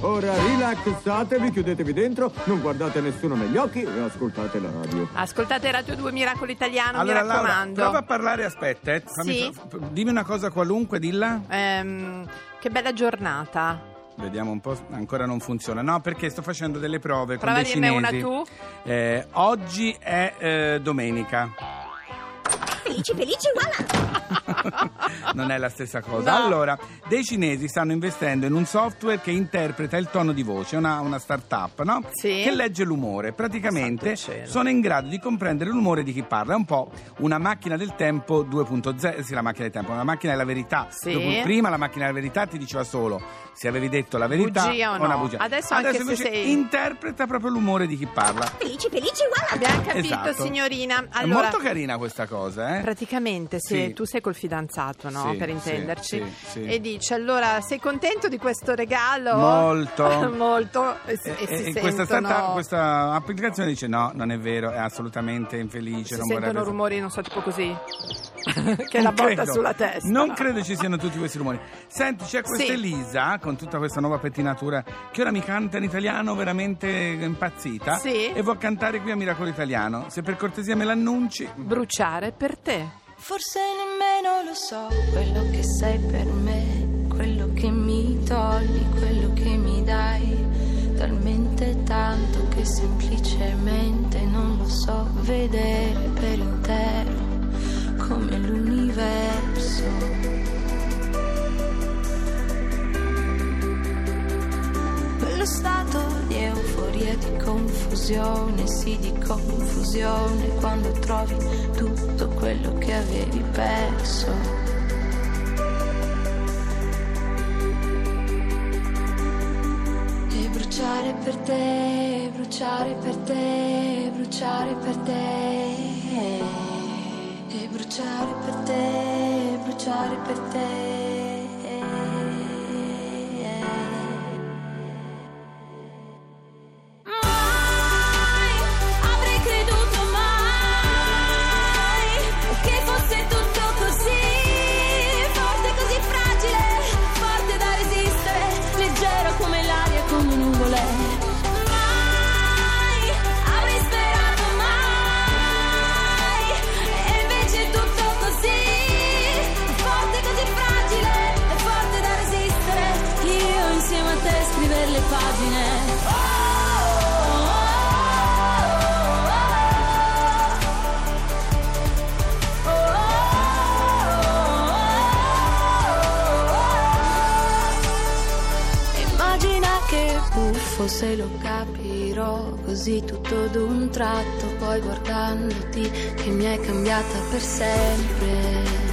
Ora rilassatevi, chiudetevi dentro, non guardate nessuno negli occhi e ascoltate la radio. Ascoltate Radio 2 Miracolo Italiano, Allora, mi Laura, raccomando. prova a parlare, aspetta, eh. Fammi Sì. dimmi una cosa qualunque, dilla. Ehm, che bella giornata. Vediamo un po', ancora non funziona. No, perché sto facendo delle prove Prova con a dei dirne una cinesi. tu. Eh, oggi è eh, domenica. Felici, felici, voilà! non è la stessa cosa. No. Allora, dei cinesi stanno investendo in un software che interpreta il tono di voce, una, una start-up, no? Sì. Che legge l'umore. Praticamente sono in grado di comprendere l'umore di chi parla. È un po' una macchina del tempo 2.0. Sì, la macchina del tempo, una macchina della verità. Sì. Dopo- prima la macchina della verità ti diceva solo se avevi detto la verità Bugia o una no. bugia. Adesso se invece sei- interpreta proprio l'umore di chi parla. Felici, felici, voilà! Abbiamo capito, Esatto. signorina. È Allora, molto carina questa cosa, eh? Praticamente, se Sì. tu sei col fidanzato, no? Sì, per intenderci, sì, e dici allora sei contento di questo regalo? Molto. Molto. E, E, e si e questa, startup- questa applicazione dice no, non è vero, è assolutamente infelice. si non sentono rumori, non so, tipo così, che la credo. sulla testa. Non credo ci siano tutti questi rumori. Senti, c'è questa Sì. Elisa con tutta questa nuova pettinatura che ora mi canta in italiano veramente impazzita Sì. e vuol cantare qui a Miracolo Italiano. Se per cortesia me l'annunci. Bruciare per te. Forse nemmeno lo so quello che sei per me, quello che mi togli, quello che mi dai, talmente tanto che semplicemente non lo so vedere per intero come l'universo. Quello stato di euforia, di confusione, sì di confusione, quando trovi tutto quello che avevi perso. Bruciare per te, bruciare per te, bruciare per te. Bruciare per te, bruciare per te. Buffo se lo capirò così tutto d'un tratto, poi guardandoti che mi hai cambiata per sempre.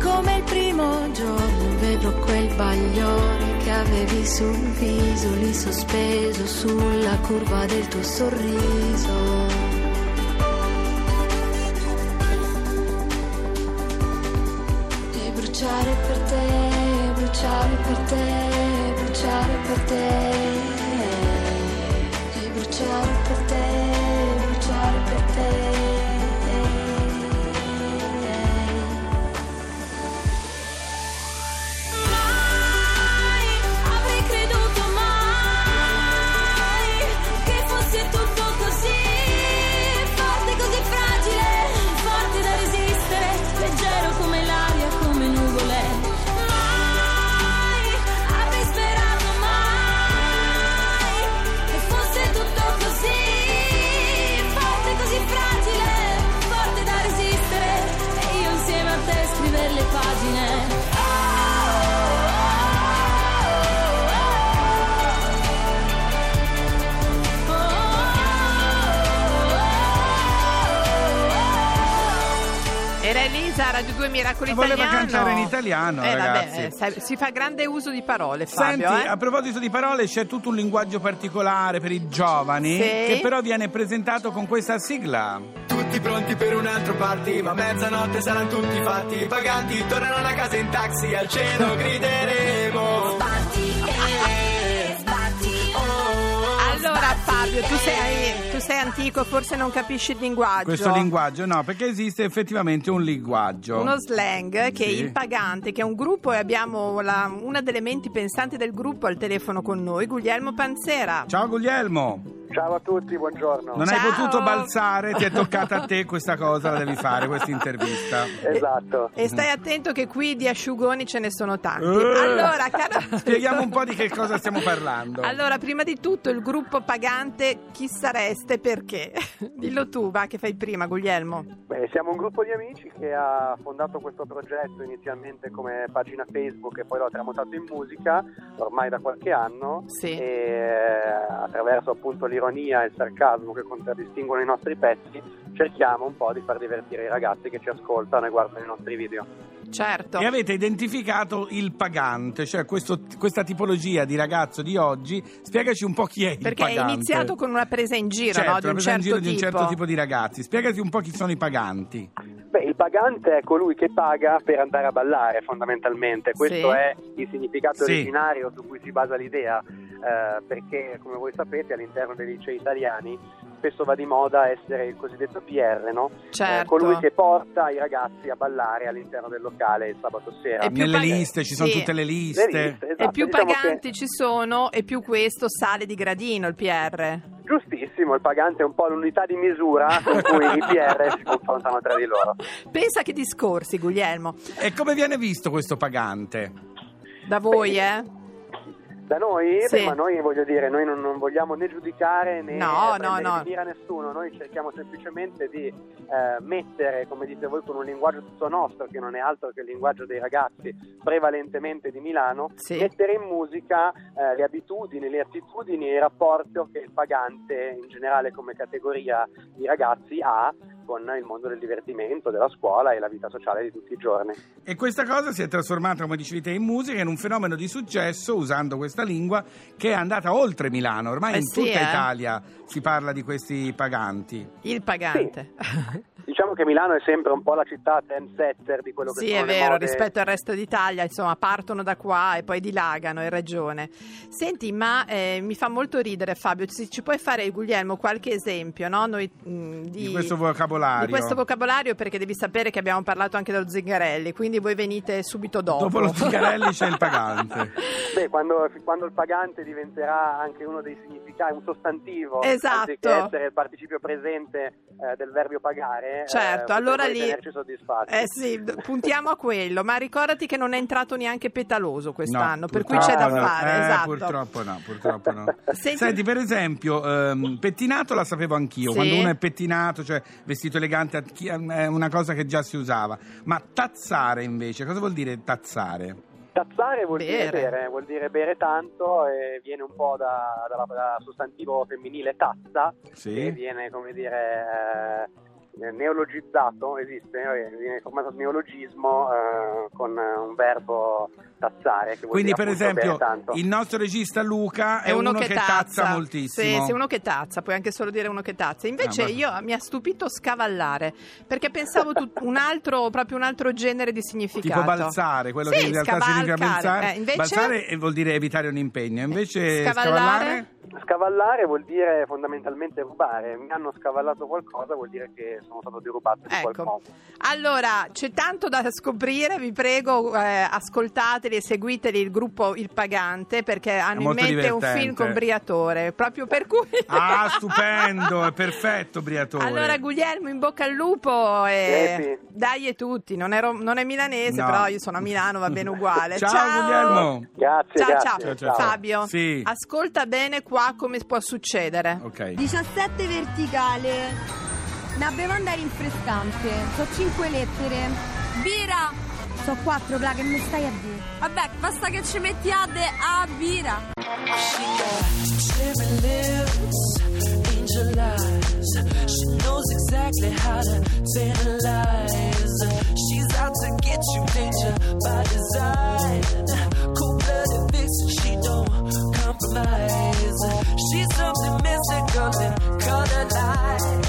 Come il primo giorno vedo quel bagliore che avevi sul viso, lì sospeso sulla curva del tuo sorriso. Bruciare per te, bruciare per te, bruciare per te. E bruciare per te, Elisa, Radio 2 Miracoli Voleva Italiano. cantare in italiano, eh, ragazzi. Vabbè, eh, sai, si fa grande uso di parole, Senti, Fabio. eh? a proposito di parole, c'è tutto un linguaggio particolare per i giovani Sì. che però viene presentato con questa sigla. Tutti pronti per un altro party, ma a mezzanotte saranno tutti fatti. I paganti torneranno a casa in taxi, al cielo grideremo. Tu sei, tu sei antico, forse non capisci il linguaggio. Questo linguaggio no, perché esiste effettivamente un linguaggio. Uno slang che è Sì. il pagante, che è un gruppo e abbiamo la- una delle menti pensanti del gruppo al telefono con noi, Guglielmo Panzera. Ciao Guglielmo, Ciao a tutti, buongiorno. non hai Ciao. potuto balzare, ti è toccata a te questa cosa, la devi fare, questa intervista. Esatto. E stai attento che qui di asciugoni ce ne sono tanti. Eh. Allora, caro... Spieghiamo un po' di che cosa stiamo parlando. Allora, prima di tutto il gruppo pagante, chi sareste e perché? Dillo tu, va, che fai prima, Guglielmo. Beh, siamo un gruppo di amici che ha fondato questo progetto inizialmente come pagina Facebook e poi l'ha tramutato in musica ormai da qualche anno Sì. e eh, attraverso appunto l'ironia e il sarcasmo che contraddistinguono i nostri pezzi cerchiamo un po' di far divertire i ragazzi che ci ascoltano e guardano i nostri video. Certo. E avete identificato il pagante, cioè questo- questa tipologia di ragazzo di oggi. Spiegaci un po' chi è il Perché è pagante. iniziato con una presa in giro, certo, no? Di una un presa in certo giro di un tipo. certo tipo di ragazzi. Spiegati un po' chi sono i paganti. Beh, il pagante è colui che paga per andare a ballare fondamentalmente, questo Sì. è il significato Sì. originario su cui si basa l'idea, eh, perché come voi sapete all'interno dei licei italiani spesso va di moda essere il cosiddetto PR, no? Certo. Eh, colui che porta i ragazzi a ballare all'interno del locale il sabato sera. E più Nelle pag- liste ci sono sì. tutte le Le liste. liste, E esatto, più diciamo che- paganti ci sono e più questo sale di gradino il PR. Giustissimo, il pagante è un po' l'unità di misura con cui i PR si confrontano tra di loro. Pensa che discorsi, Guglielmo. E come viene visto questo pagante? Da voi, eh? Da noi, Sì. Beh, ma noi voglio dire, noi non, non vogliamo né giudicare né No, eh, no, no. mira nessuno, noi cerchiamo semplicemente di eh, mettere, come dite voi, con un linguaggio tutto nostro, che non è altro che il linguaggio dei ragazzi prevalentemente di Milano, Sì. mettere in musica eh, le abitudini, le attitudini e il rapporto che il pagante in generale come categoria di ragazzi ha con il mondo del divertimento, della scuola e la vita sociale di tutti i giorni. E questa cosa si è trasformata, come dicevi te, in musica, in un fenomeno di successo usando questa lingua che è andata oltre Milano. Ormai Eh in sì, tutta eh. Italia si parla di questi paganti. Il pagante. Diciamo che Milano è sempre un po' la città trendsetter di quello che Sì, sono è le vero, mode. rispetto al resto d'Italia, insomma, partono da qua e poi dilagano, hai ragione. Senti, ma eh, mi fa molto ridere, Fabio, ci, ci puoi fare, Guglielmo, qualche esempio, no? Noi, mh, di, Di questo vocabolario. Di questo vocabolario, perché devi sapere che abbiamo parlato anche dello Zingarelli, quindi voi venite subito dopo. Dopo lo Zingarelli c'è il pagante. Beh, quando, quando il pagante diventerà anche uno dei significati, un sostantivo, Esatto. anziché essere il participio presente eh, del verbo pagare, Certo, eh, allora lì-. Eh sì, puntiamo a quello, ma ricordati che non è entrato neanche petaloso quest'anno, No, per cui c'è da fare, Eh, esatto. Purtroppo no, purtroppo no. Senti- Senti, per esempio, ehm, pettinato la sapevo anch'io. Sì. Quando uno è pettinato, cioè vestito elegante, è una cosa che già si usava. Ma tazzare invece, cosa vuol dire tazzare? Tazzare vuol Bere. dire bere, vuol dire bere tanto e viene un po' da- dalla- dal sostantivo femminile tazza, Sì. che viene, come dire, eh, neologizzato, esiste, eh, viene formato neologismo eh, con eh, un verbo tazzare. Che vuol Quindi, dire per esempio, il nostro regista Luca è, uno, che, tazza, moltissimo. Sì, sì, uno che tazza, puoi anche solo dire uno che tazza. Invece Ah, io mi ha stupito scavallare, perché pensavo tut- un altro, proprio un altro genere di significato. Tipo balzare, quello Sì, che in realtà significa balzare. Eh, invece- Balzare eh, vuol dire evitare un impegno, invece Scavallare? scavallare Scavallare vuol dire fondamentalmente rubare. Mi hanno scavallato qualcosa, vuol dire che sono stato derubato di Ecco. qualcosa. Allora, c'è tanto da scoprire, vi prego, eh, ascoltateli e seguiteli il gruppo Il Pagante perché hanno in mente un divertente. film con Briatore, proprio per cui... Ah, stupendo, è perfetto, Briatore. Allora Guglielmo, in bocca al lupo e Eh, dai e tutti, non è, ro- non è milanese, No. però io sono a Milano, va bene uguale. Ciao, Guglielmo. Grazie, Ciao, grazie. ciao. Ciao, ciao. Fabio, Sì. ascolta bene qua come può succedere. Ok. 17 verticale. Una bevanda rinfrescante. So 5 lettere. Bira! So 4, bla, che mi stai a dire? Vabbè, basta che ci metti a de a bira. cherry lips, angel eyes. She knows exactly how to tantalize. She's out to get you, danger by design. something colored light.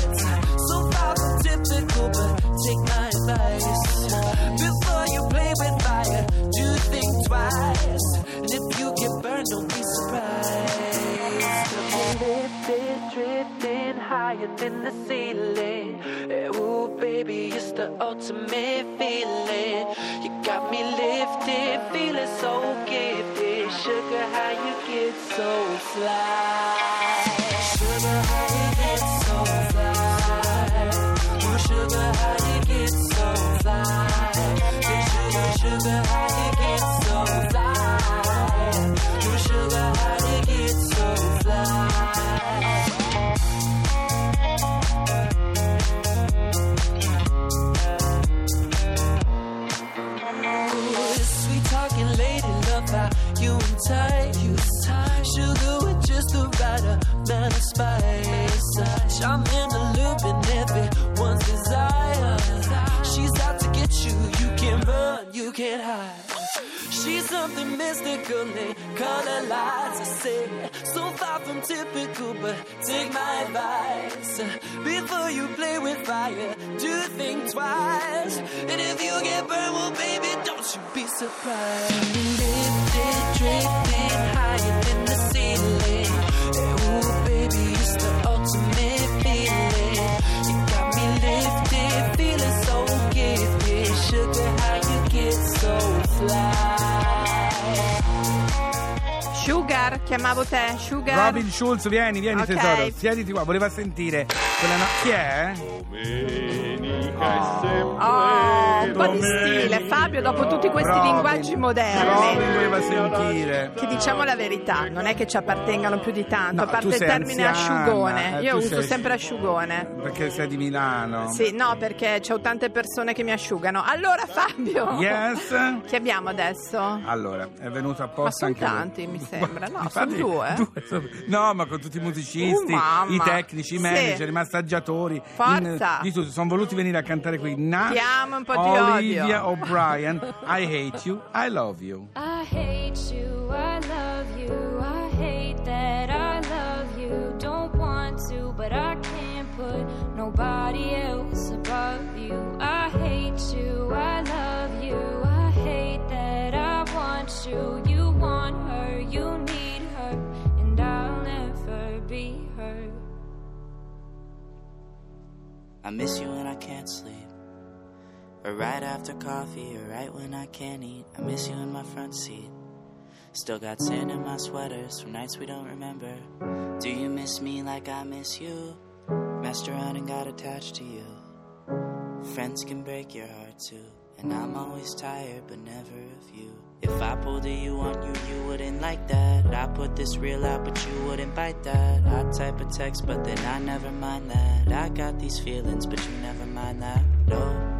Spice. I'm in the loop and everyone's desire. She's out to get you. You can't run, you can't hide. She's something mystical, they color lights. I say, so far from typical, but take my advice. Before you play with fire, do think twice. And if you get burned, well, baby, don't you be surprised. Chiamavo te, Sugar. Robin Schulz, vieni, vieni Ok. tesoro, siediti qua, voleva sentire quella no- Chi è? Oh, un po' di stile, Fabio, dopo tutti questi Robin. linguaggi moderni. Robin voleva sentire. Che diciamo la verità, non è che ci appartengano più di tanto, No, a parte tu il sei termine anziana, asciugone. eh, Io tu uso sei- sempre asciugone. Perché sei di Milano. Sì, no, perché c'ho tante persone che mi asciugano. Allora, Fabio, Yes? chi abbiamo adesso? Allora, è venuto apposta Ma sono anche lui. tanti, mi sembra. No, Infatti, sono due. sono- No, ma con tutti i musicisti, mamma. i tecnici, i Sì. manager, i massaggiatori. Forza. in- di tutto. Sono voluti venire a cantare qui. Nash, Ti amo, un po' di Olivia. O'Brien, I hate you, I love you. I hate you, I love you, I hate that I love you. Don't want to, but I can't put nobody else above you. I hate you, I love you, I hate that I want you. You want her, you need her, and I'll never be her. I miss you when I can't sleep. Or right after coffee, or right when I can't eat. I miss you in my front seat. Still got sand in my sweaters from nights we don't remember. Do you miss me like I miss you? Messed around and got attached to you. Friends can break your heart too. And I'm always tired, but never of you. If I pulled a you on you, you wouldn't like that. I put this real out, but you wouldn't bite that. I type a text, but then I never mind that. I got these feelings, but you never mind that. No,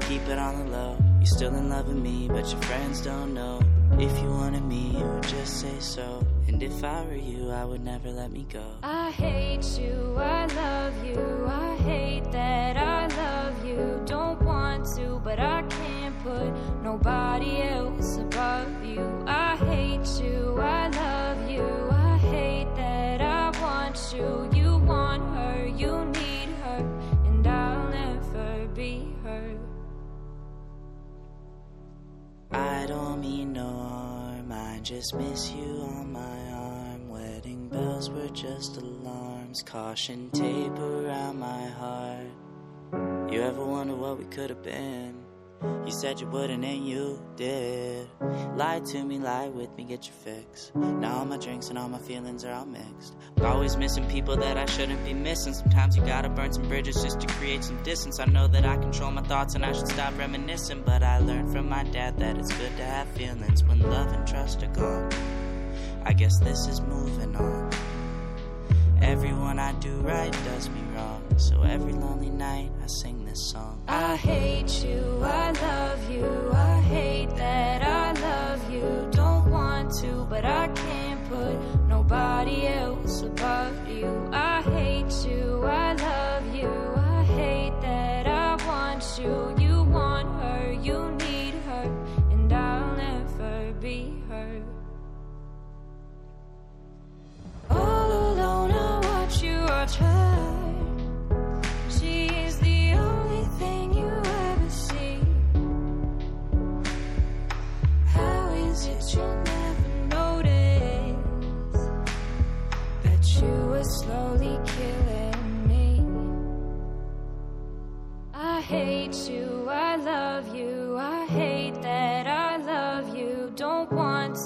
keep it on the low. You're still in love with me, but your friends don't know. If you wanted me, you would just say so. And if I were you, I would never let me go. I hate you, I love you, I hate that I love you. Don't want to, but I can't put nobody else above you. I hate you, I love you, I hate that I want you. I don't mean no harm, I just miss you on my arm. Wedding bells were just alarms, caution tape around my heart. You ever wonder what we could have been? You said you wouldn't, and you did. Lie to me, lie with me, get your fix. Now all my drinks and all my feelings are all mixed. Always missing people that I shouldn't be missing. Sometimes you gotta burn some bridges just to create some distance. I know that I control my thoughts and I should stop reminiscing. But I learned from my dad that it's good to have feelings when love and trust are gone. I guess this is moving on. Everyone I do right does me wrong. So every lonely night I sing this song. I hate you, I love you, I hate that I love you. Don't want to, but I can't put nobody else above you. I hate you, I love you, I hate that I want you.